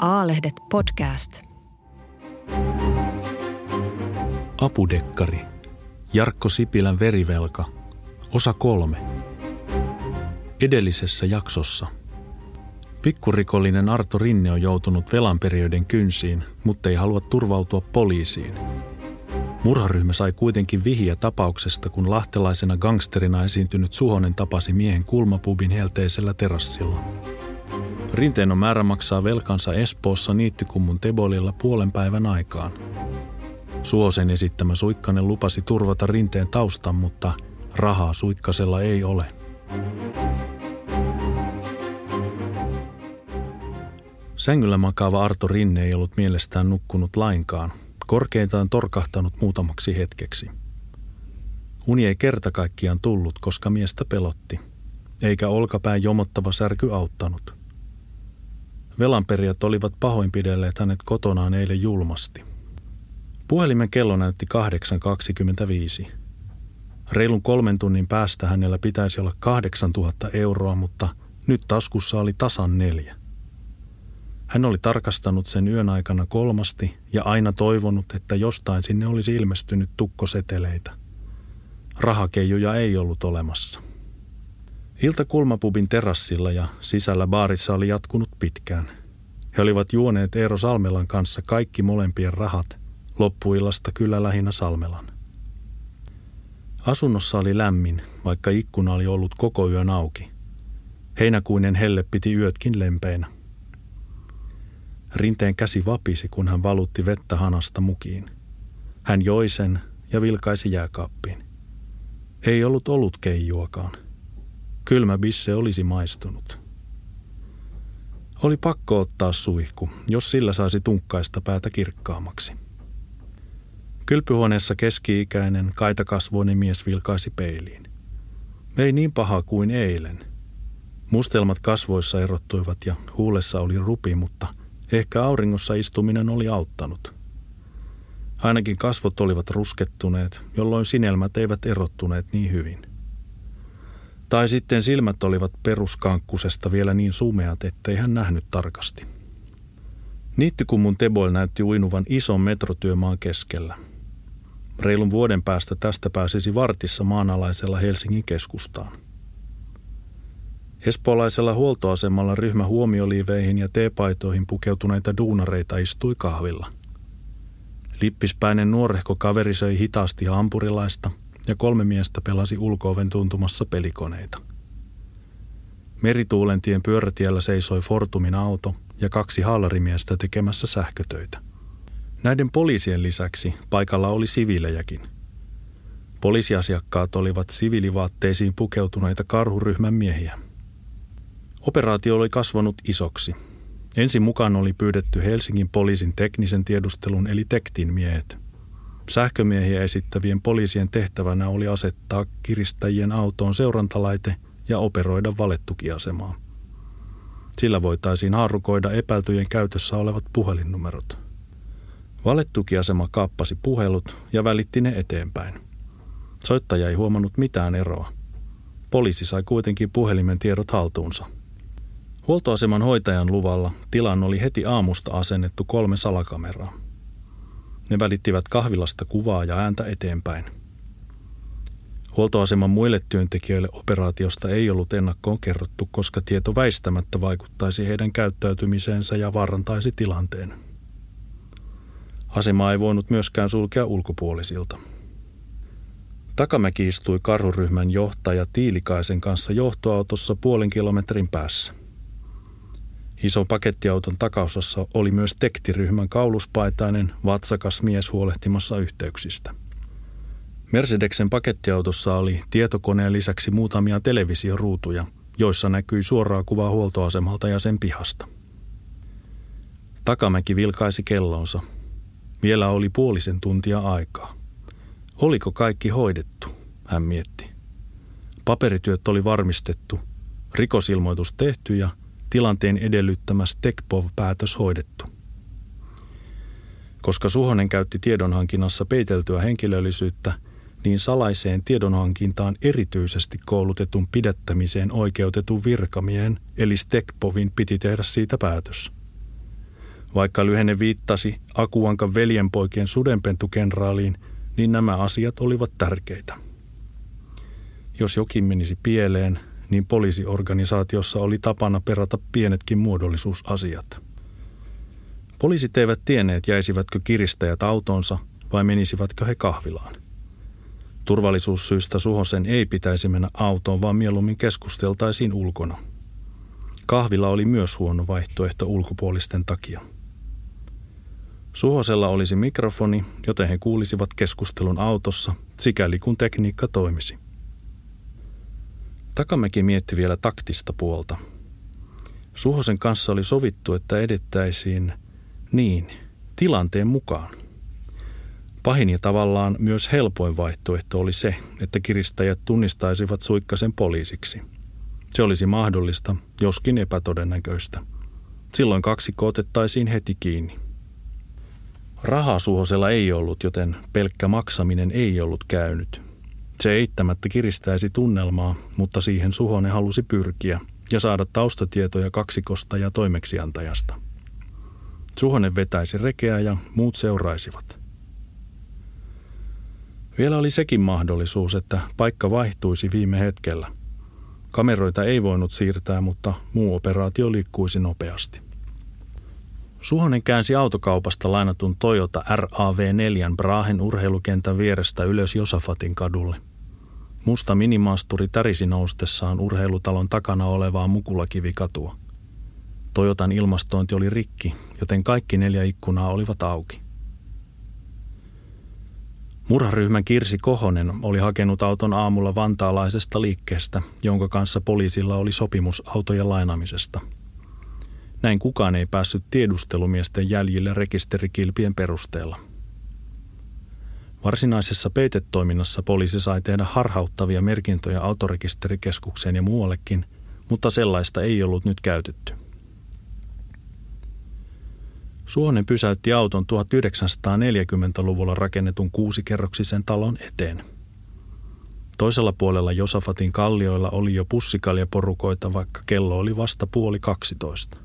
A-lehdet podcast. Apudekkari. Jarkko Sipilän verivelka. Osa kolme. Edellisessä jaksossa. Pikkurikollinen Arto Rinne on joutunut velanperiöiden kynsiin, mutta ei halua turvautua poliisiin. Murharyhmä sai kuitenkin vihiä tapauksesta, kun lahtelaisena gangsterina esiintynyt Suhonen tapasi miehen kulmapubin helteisellä terassilla. Rinteen on määrä maksaa velkansa Espoossa niittykummun Tebolilla puolen päivän aikaan. Suosen esittämä Suikkanen lupasi turvata Rinteen taustan, mutta rahaa Suikkasella ei ole. Sängyllä makaava Arto Rinne ei ollut mielestään nukkunut lainkaan, korkeintaan torkahtanut muutamaksi hetkeksi. Uni ei kerta kaikkiaan tullut, koska miestä pelotti, eikä olkapään jomottava särky auttanut – Velanperijät olivat pahoinpidelleet hänet kotonaan eilen julmasti. Puhelimen kello näytti 8.25. Reilun kolmen tunnin päästä hänellä pitäisi olla 8000 euroa, mutta nyt taskussa oli tasan neljä. Hän oli tarkastanut sen yön aikana kolmasti ja aina toivonut, että jostain sinne olisi ilmestynyt tukkoseteleitä. Rahakeijuja ei ollut olemassa. Ilta Kulmapubin terassilla ja sisällä baarissa oli jatkunut pitkään. He olivat juoneet Eero Salmelan kanssa kaikki molempien rahat, loppuillasta kyllä lähinnä Salmelan. Asunnossa oli lämmin, vaikka ikkuna oli ollut koko yön auki. Heinäkuinen helle piti yötkin lempeinä. Rinteen käsi vapisi, kun hän valutti vettä hanasta mukiin. Hän joi sen ja vilkaisi jääkaappiin. Ei ollut ollut keijuakaan. Kylmä bisse olisi maistunut. Oli pakko ottaa suihku, jos sillä saisi tunkkaista päätä kirkkaammaksi. Kylpyhuoneessa keski-ikäinen, kaitakasvoinen mies vilkaisi peiliin. Ei niin paha kuin eilen. Mustelmat kasvoissa erottuivat ja huulessa oli rupi, mutta ehkä auringossa istuminen oli auttanut. Ainakin kasvot olivat ruskettuneet, jolloin sinelmät eivät erottuneet niin hyvin – tai sitten silmät olivat peruskankkusesta vielä niin sumeat, ettei hän nähnyt tarkasti. Niittykummun Teboil näytti uinuvan ison metrotyömaan keskellä. Reilun vuoden päästä tästä pääsisi vartissa maanalaisella Helsingin keskustaan. Espoolaisella huoltoasemalla ryhmä huomioliiveihin ja teepaitoihin pukeutuneita duunareita istui kahvilla. Lippispäinen nuorehko kaveri söi hitaasti hampurilaista – ja kolme miestä pelasi ulkooven tuntumassa pelikoneita. Merituulentien pyörätiellä seisoi Fortumin auto ja kaksi haalarimiestä tekemässä sähkötöitä. Näiden poliisien lisäksi paikalla oli siviilejäkin. Poliisiasiakkaat olivat siviilivaatteisiin pukeutuneita karhuryhmän miehiä. Operaatio oli kasvanut isoksi. Ensin mukaan oli pyydetty Helsingin poliisin teknisen tiedustelun eli Tektin miehet – Sähkömiehiä esittävien poliisien tehtävänä oli asettaa kiristäjien autoon seurantalaite ja operoida valettukiasemaa. Sillä voitaisiin haarukoida epäiltyjen käytössä olevat puhelinnumerot. Valettukiasema kaappasi puhelut ja välitti ne eteenpäin. Soittaja ei huomannut mitään eroa. Poliisi sai kuitenkin puhelimen tiedot haltuunsa. Huoltoaseman hoitajan luvalla tilan oli heti aamusta asennettu kolme salakameraa. Ne välittivät kahvilasta kuvaa ja ääntä eteenpäin. Huoltoaseman muille työntekijöille operaatiosta ei ollut ennakkoon kerrottu, koska tieto väistämättä vaikuttaisi heidän käyttäytymiseensä ja vaarantaisi tilanteen. Asema ei voinut myöskään sulkea ulkopuolisilta. Takamäki istui karhuryhmän johtaja Tiilikaisen kanssa johtoautossa puolen kilometrin päässä. Ison pakettiauton takaosassa oli myös tektiryhmän kauluspaitainen, vatsakas mies huolehtimassa yhteyksistä. Mercedeksen pakettiautossa oli tietokoneen lisäksi muutamia televisioruutuja, joissa näkyi suoraa kuvaa huoltoasemalta ja sen pihasta. Takamäki vilkaisi kellonsa. Vielä oli puolisen tuntia aikaa. Oliko kaikki hoidettu, hän mietti. Paperityöt oli varmistettu, rikosilmoitus tehty ja – tilanteen edellyttämä Stekpov-päätös hoidettu. Koska Suhonen käytti tiedonhankinnassa peiteltyä henkilöllisyyttä, niin salaiseen tiedonhankintaan erityisesti koulutetun pidättämiseen oikeutetun virkamiehen eli Stekpovin piti tehdä siitä päätös. Vaikka lyhenne viittasi Akuankan veljenpoikien sudenpentukenraaliin, niin nämä asiat olivat tärkeitä. Jos jokin menisi pieleen, niin poliisiorganisaatiossa oli tapana perata pienetkin muodollisuusasiat. Poliisit eivät tienneet, jäisivätkö kiristäjät autonsa vai menisivätkö he kahvilaan. Turvallisuussyistä Suhosen ei pitäisi mennä autoon, vaan mieluummin keskusteltaisiin ulkona. Kahvila oli myös huono vaihtoehto ulkopuolisten takia. Suhosella olisi mikrofoni, joten he kuulisivat keskustelun autossa, sikäli kun tekniikka toimisi. Takamäki mietti vielä taktista puolta. Suhosen kanssa oli sovittu, että edettäisiin niin, tilanteen mukaan. Pahin ja tavallaan myös helpoin vaihtoehto oli se, että kiristäjät tunnistaisivat suikkasen poliisiksi. Se olisi mahdollista, joskin epätodennäköistä. Silloin kaksi otettaisiin heti kiinni. Rahaa Suhosella ei ollut, joten pelkkä maksaminen ei ollut käynyt. Se eittämättä kiristäisi tunnelmaa, mutta siihen Suhonen halusi pyrkiä ja saada taustatietoja kaksikosta ja toimeksiantajasta. Suhonen vetäisi rekeä ja muut seuraisivat. Vielä oli sekin mahdollisuus, että paikka vaihtuisi viime hetkellä. Kameroita ei voinut siirtää, mutta muu operaatio liikkuisi nopeasti. Suhonen käänsi autokaupasta lainatun Toyota RAV4 Brahen urheilukentän vierestä ylös Josafatin kadulle. Musta minimaasturi tärisi noustessaan urheilutalon takana olevaa Mukulakivikatua. Toyotan ilmastointi oli rikki, joten kaikki neljä ikkunaa olivat auki. Murharyhmän Kirsi Kohonen oli hakenut auton aamulla vantaalaisesta liikkeestä, jonka kanssa poliisilla oli sopimus autojen lainaamisesta – näin kukaan ei päässyt tiedustelumiesten jäljille rekisterikilpien perusteella. Varsinaisessa peitetoiminnassa poliisi sai tehdä harhauttavia merkintöjä autorekisterikeskukseen ja muuallekin, mutta sellaista ei ollut nyt käytetty. Suonen pysäytti auton 1940-luvulla rakennetun kuusikerroksisen talon eteen. Toisella puolella Josafatin kallioilla oli jo pussikaljaporukoita, vaikka kello oli vasta puoli kaksitoista.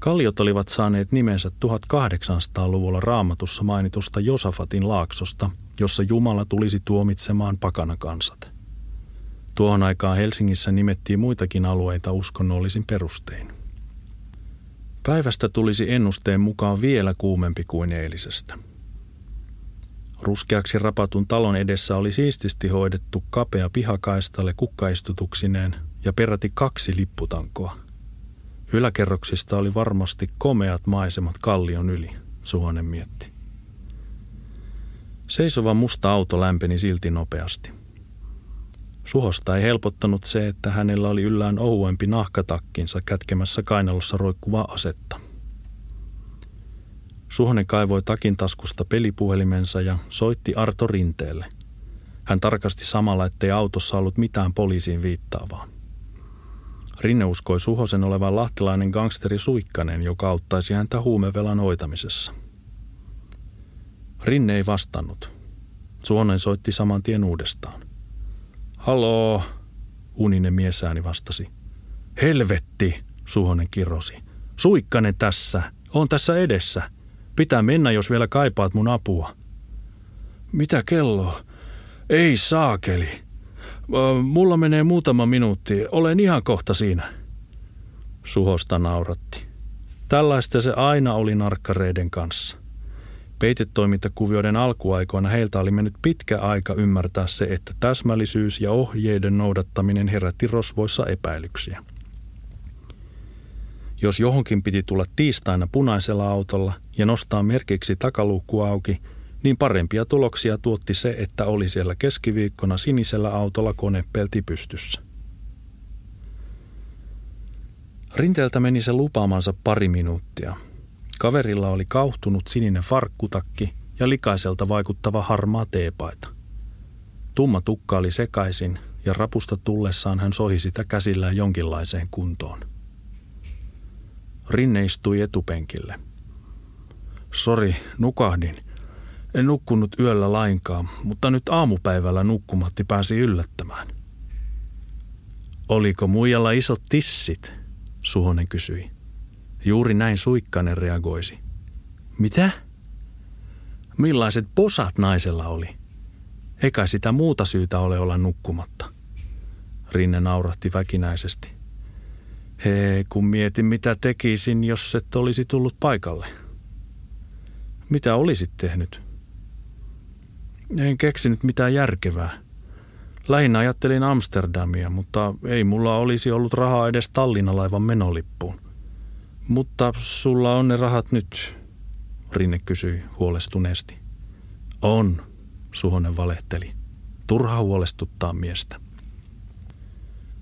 Kalliot olivat saaneet nimensä 1800-luvulla raamatussa mainitusta Josafatin laaksosta, jossa Jumala tulisi tuomitsemaan pakanakansat. Tuohon aikaan Helsingissä nimettiin muitakin alueita uskonnollisin perustein. Päivästä tulisi ennusteen mukaan vielä kuumempi kuin eilisestä. Ruskeaksi rapatun talon edessä oli siististi hoidettu kapea pihakaistalle kukkaistutuksineen ja peräti kaksi lipputankoa – Yläkerroksista oli varmasti komeat maisemat kallion yli, Suhonen mietti. Seisova musta auto lämpeni silti nopeasti. Suhosta ei helpottanut se, että hänellä oli yllään ohuempi nahkatakkinsa kätkemässä kainalossa roikkuvaa asetta. Suhonen kaivoi takin taskusta pelipuhelimensa ja soitti Arto Rinteelle. Hän tarkasti samalla, ettei autossa ollut mitään poliisiin viittaavaa. Rinne uskoi Suhosen olevan lahtilainen gangsteri Suikkanen, joka auttaisi häntä huumevelan hoitamisessa. Rinne ei vastannut. Suonen soitti saman tien uudestaan. Haloo, uninen miesääni vastasi. Helvetti, Suhonen kirosi. Suikkanen tässä, on tässä edessä. Pitää mennä, jos vielä kaipaat mun apua. Mitä kello? Ei saakeli, Mulla menee muutama minuutti. Olen ihan kohta siinä. Suhosta nauratti. Tällaista se aina oli narkkareiden kanssa. Peitetoimintakuvioiden alkuaikoina heiltä oli mennyt pitkä aika ymmärtää se, että täsmällisyys ja ohjeiden noudattaminen herätti rosvoissa epäilyksiä. Jos johonkin piti tulla tiistaina punaisella autolla ja nostaa merkiksi takaluukku auki – niin parempia tuloksia tuotti se, että oli siellä keskiviikkona sinisellä autolla konepelti pystyssä. Rinteeltä meni se lupaamansa pari minuuttia. Kaverilla oli kauhtunut sininen farkkutakki ja likaiselta vaikuttava harmaa teepaita. Tumma tukka oli sekaisin ja rapusta tullessaan hän sohi sitä käsillään jonkinlaiseen kuntoon. Rinne istui etupenkille. Sori, nukahdin – en nukkunut yöllä lainkaan, mutta nyt aamupäivällä nukkumatti pääsi yllättämään. Oliko muijalla isot tissit? Suhonen kysyi. Juuri näin Suikkanen reagoisi. Mitä? Millaiset posat naisella oli? Eikä sitä muuta syytä ole olla nukkumatta. Rinne naurahti väkinäisesti. Hei, kun mietin mitä tekisin, jos et olisi tullut paikalle. Mitä olisit tehnyt? En keksinyt mitään järkevää. Lähinnä ajattelin Amsterdamia, mutta ei mulla olisi ollut rahaa edes Tallinna-laivan menolippuun. Mutta sulla on ne rahat nyt, Rinne kysyi huolestuneesti. On, Suhonen valehteli. Turha huolestuttaa miestä.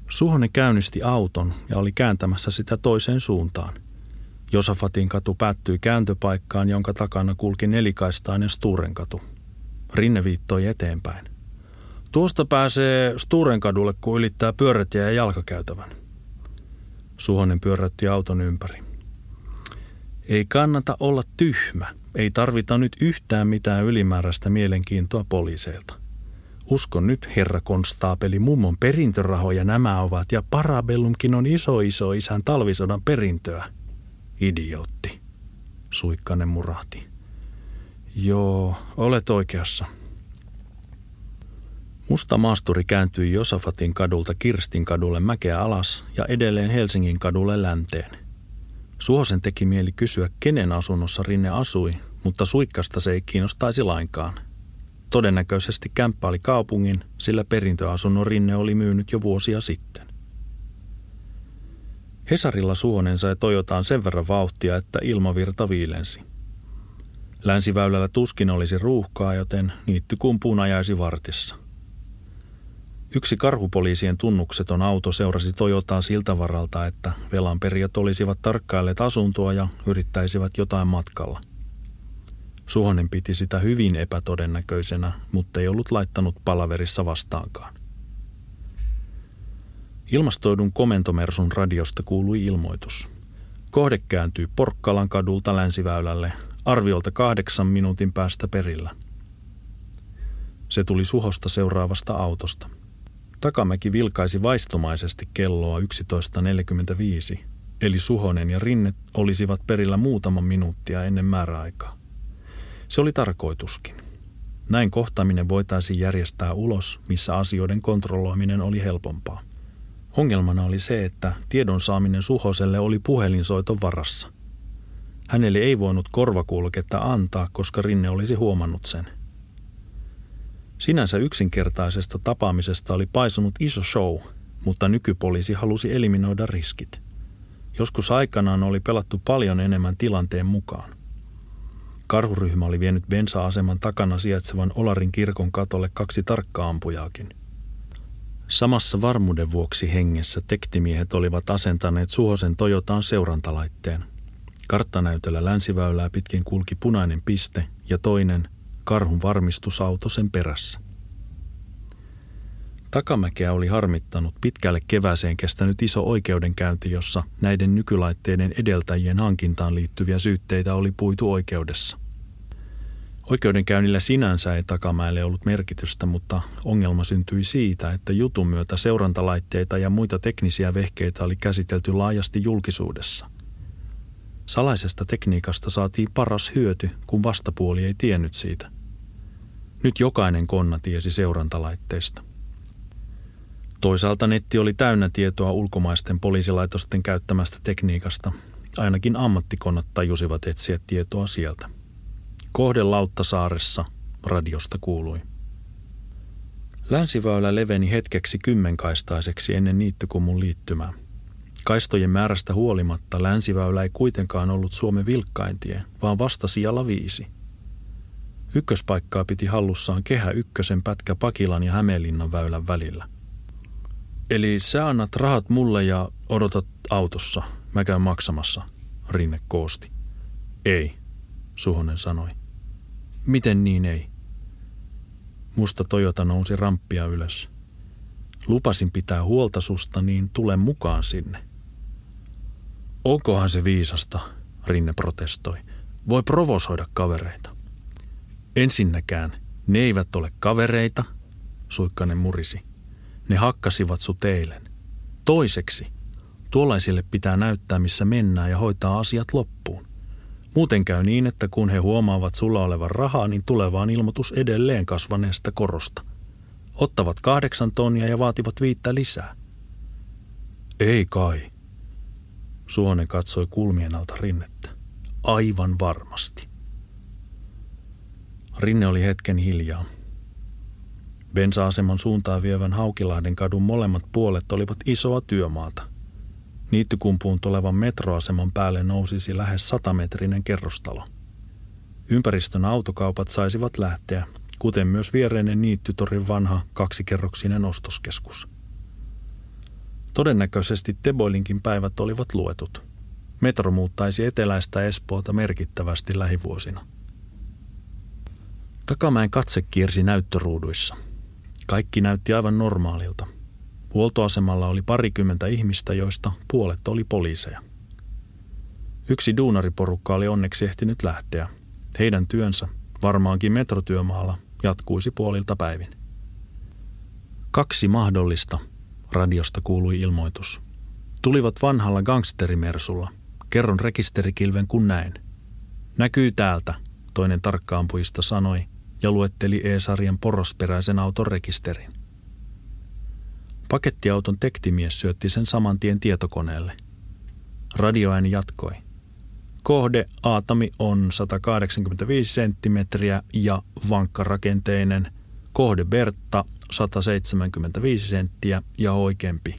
Suhonen käynnisti auton ja oli kääntämässä sitä toiseen suuntaan. Josafatin katu päättyi kääntöpaikkaan, jonka takana kulki nelikaistainen Sturenkatu. Rinne viittoi eteenpäin. Tuosta pääsee Sturenkadulle, kun ylittää pyörätiä ja jalkakäytävän. Suhonen pyörätti auton ympäri. Ei kannata olla tyhmä. Ei tarvita nyt yhtään mitään ylimääräistä mielenkiintoa poliiseilta. Uskon nyt, herra konstaapeli, mummon perintörahoja nämä ovat ja Parabellumkin on iso iso isän talvisodan perintöä. Idiootti. Suikkanen murahti. Joo, olet oikeassa. Musta maasturi kääntyi Josafatin kadulta Kirstin kadulle mäkeä alas ja edelleen Helsingin kadulle länteen. Suosen teki mieli kysyä, kenen asunnossa Rinne asui, mutta suikkasta se ei kiinnostaisi lainkaan. Todennäköisesti kämppä oli kaupungin, sillä perintöasunnon Rinne oli myynyt jo vuosia sitten. Hesarilla Suonen sai Toyotaan sen verran vauhtia, että ilmavirta viilensi. Länsiväylällä tuskin olisi ruuhkaa, joten niittykumpuun ajaisi vartissa – Yksi karhupoliisien tunnukseton auto seurasi Toyotaa siltä varalta, että velanperijät olisivat tarkkailleet asuntoa ja yrittäisivät jotain matkalla. Suhonen piti sitä hyvin epätodennäköisenä, mutta ei ollut laittanut palaverissa vastaankaan. Ilmastoidun komentomersun radiosta kuului ilmoitus. Kohde kääntyy Porkkalan kadulta länsiväylälle, arviolta kahdeksan minuutin päästä perillä. Se tuli suhosta seuraavasta autosta. Takamäki vilkaisi vaistomaisesti kelloa 11.45, eli Suhonen ja Rinne olisivat perillä muutaman minuuttia ennen määräaikaa. Se oli tarkoituskin. Näin kohtaaminen voitaisiin järjestää ulos, missä asioiden kontrolloiminen oli helpompaa. Ongelmana oli se, että tiedon saaminen Suhoselle oli puhelinsoiton varassa. Hänelle ei voinut korvakulketta antaa, koska Rinne olisi huomannut sen – Sinänsä yksinkertaisesta tapaamisesta oli paisunut iso show, mutta nykypoliisi halusi eliminoida riskit. Joskus aikanaan oli pelattu paljon enemmän tilanteen mukaan. Karhuryhmä oli vienyt bensa-aseman takana sijaitsevan Olarin kirkon katolle kaksi tarkkaampujaakin. Samassa varmuuden vuoksi hengessä tektimiehet olivat asentaneet Suhosen Toyotaan seurantalaitteen. Karttanäytöllä länsiväylää pitkin kulki punainen piste ja toinen – karhun varmistusauto sen perässä. Takamäkeä oli harmittanut pitkälle kevääseen kestänyt iso oikeudenkäynti, jossa näiden nykylaitteiden edeltäjien hankintaan liittyviä syytteitä oli puitu oikeudessa. Oikeudenkäynnillä sinänsä ei Takamäelle ollut merkitystä, mutta ongelma syntyi siitä, että jutun myötä seurantalaitteita ja muita teknisiä vehkeitä oli käsitelty laajasti julkisuudessa – Salaisesta tekniikasta saatiin paras hyöty, kun vastapuoli ei tiennyt siitä. Nyt jokainen konna tiesi seurantalaitteista. Toisaalta netti oli täynnä tietoa ulkomaisten poliisilaitosten käyttämästä tekniikasta. Ainakin ammattikonnat tajusivat etsiä tietoa sieltä. Kohde Lauttasaaressa radiosta kuului. Länsiväylä leveni hetkeksi kymmenkaistaiseksi ennen niittykumun liittymää. Kaistojen määrästä huolimatta länsiväylä ei kuitenkaan ollut Suomen vilkkaintie, vaan vasta sijalla viisi – Ykköspaikkaa piti hallussaan Kehä Ykkösen pätkä Pakilan ja Hämeenlinnan väylän välillä. Eli sä annat rahat mulle ja odotat autossa. Mä käyn maksamassa, Rinne koosti. Ei, Suhonen sanoi. Miten niin ei? Musta Toyota nousi ramppia ylös. Lupasin pitää huolta susta, niin tule mukaan sinne. Onkohan se viisasta, Rinne protestoi. Voi provosoida kavereita. Ensinnäkään ne eivät ole kavereita, Suikkanen murisi. Ne hakkasivat sut eilen. Toiseksi, Tuollaisille pitää näyttää, missä mennään ja hoitaa asiat loppuun. Muuten käy niin, että kun he huomaavat sulla olevan rahaa, niin tulevaan ilmoitus edelleen kasvaneesta korosta. Ottavat kahdeksan tonnia ja vaativat viittä lisää. Ei kai. Suonen katsoi kulmien alta rinnettä. Aivan varmasti. Rinne oli hetken hiljaa. Bensa-aseman suuntaan vievän Haukilahden kadun molemmat puolet olivat isoa työmaata. Niittykumpuun tulevan metroaseman päälle nousisi lähes satametrinen kerrostalo. Ympäristön autokaupat saisivat lähteä, kuten myös viereinen Niittytorin vanha kaksikerroksinen ostoskeskus. Todennäköisesti Teboilinkin päivät olivat luetut. Metro muuttaisi eteläistä Espoota merkittävästi lähivuosina. Takamäen katse kiersi näyttöruuduissa – kaikki näytti aivan normaalilta. Huoltoasemalla oli parikymmentä ihmistä, joista puolet oli poliiseja. Yksi duunariporukka oli onneksi ehtinyt lähteä. Heidän työnsä, varmaankin metrotyömaalla, jatkuisi puolilta päivin. Kaksi mahdollista, radiosta kuului ilmoitus. Tulivat vanhalla gangsterimersulla. Kerron rekisterikilven kun näen. Näkyy täältä, toinen tarkkaampujista sanoi – ja luetteli E-sarjan porosperäisen auton rekisterin. Pakettiauton tektimies syötti sen saman tien tietokoneelle. Radioääni jatkoi. Kohde Aatami on 185 senttimetriä ja vankkarakenteinen. Kohde Bertta 175 senttiä ja oikeampi.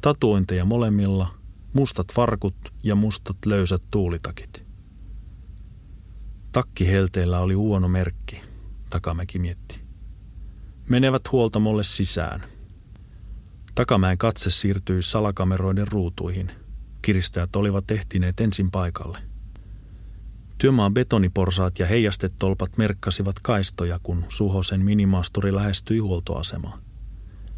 Tatuointeja molemmilla, mustat farkut ja mustat löysät tuulitakit. Takkihelteillä oli huono merkki – Takamäki mietti. Menevät huoltamolle sisään. Takamäen katse siirtyi salakameroiden ruutuihin. Kiristäjät olivat ehtineet ensin paikalle. Työmaan betoniporsaat ja heijastetolpat merkkasivat kaistoja, kun Suhosen minimaasturi lähestyi huoltoasemaa.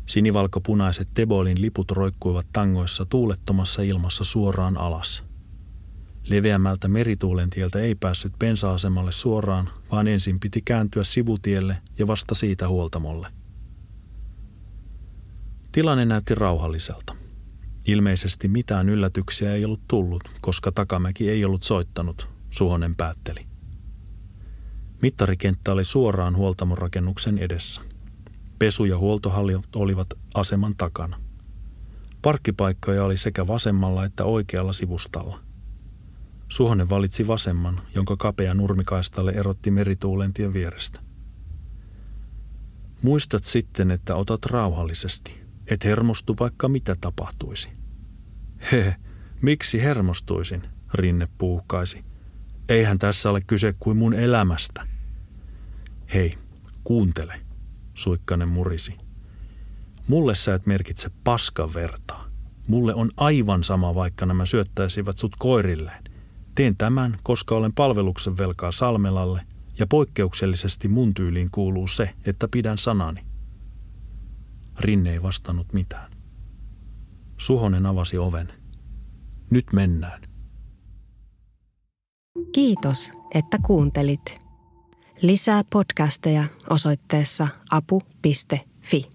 Sinivalkopunaiset Teboilin liput roikkuivat tangoissa tuulettomassa ilmassa suoraan alas – Leveämmältä merituulen tieltä ei päässyt bensa-asemalle suoraan, vaan ensin piti kääntyä sivutielle ja vasta siitä huoltamolle. Tilanne näytti rauhalliselta. Ilmeisesti mitään yllätyksiä ei ollut tullut, koska Takamäki ei ollut soittanut, Suhonen päätteli. Mittarikenttä oli suoraan huoltamorakennuksen edessä. Pesu- ja huoltohalli olivat aseman takana. Parkkipaikkoja oli sekä vasemmalla että oikealla sivustalla. Suhonen valitsi vasemman, jonka kapea nurmikaistalle erotti merituulentien vierestä. Muistat sitten, että otat rauhallisesti, et hermostu vaikka mitä tapahtuisi. He, miksi hermostuisin, Rinne puuhkaisi. Eihän tässä ole kyse kuin mun elämästä. Hei, kuuntele, Suikkanen murisi. Mulle sä et merkitse paskan vertaa. Mulle on aivan sama, vaikka nämä syöttäisivät sut koirilleen. Teen tämän, koska olen palveluksen velkaa Salmelalle ja poikkeuksellisesti mun tyyliin kuuluu se, että pidän sanani. Rinne ei vastannut mitään. Suhonen avasi oven. Nyt mennään. Kiitos, että kuuntelit. Lisää podcasteja osoitteessa apu.fi.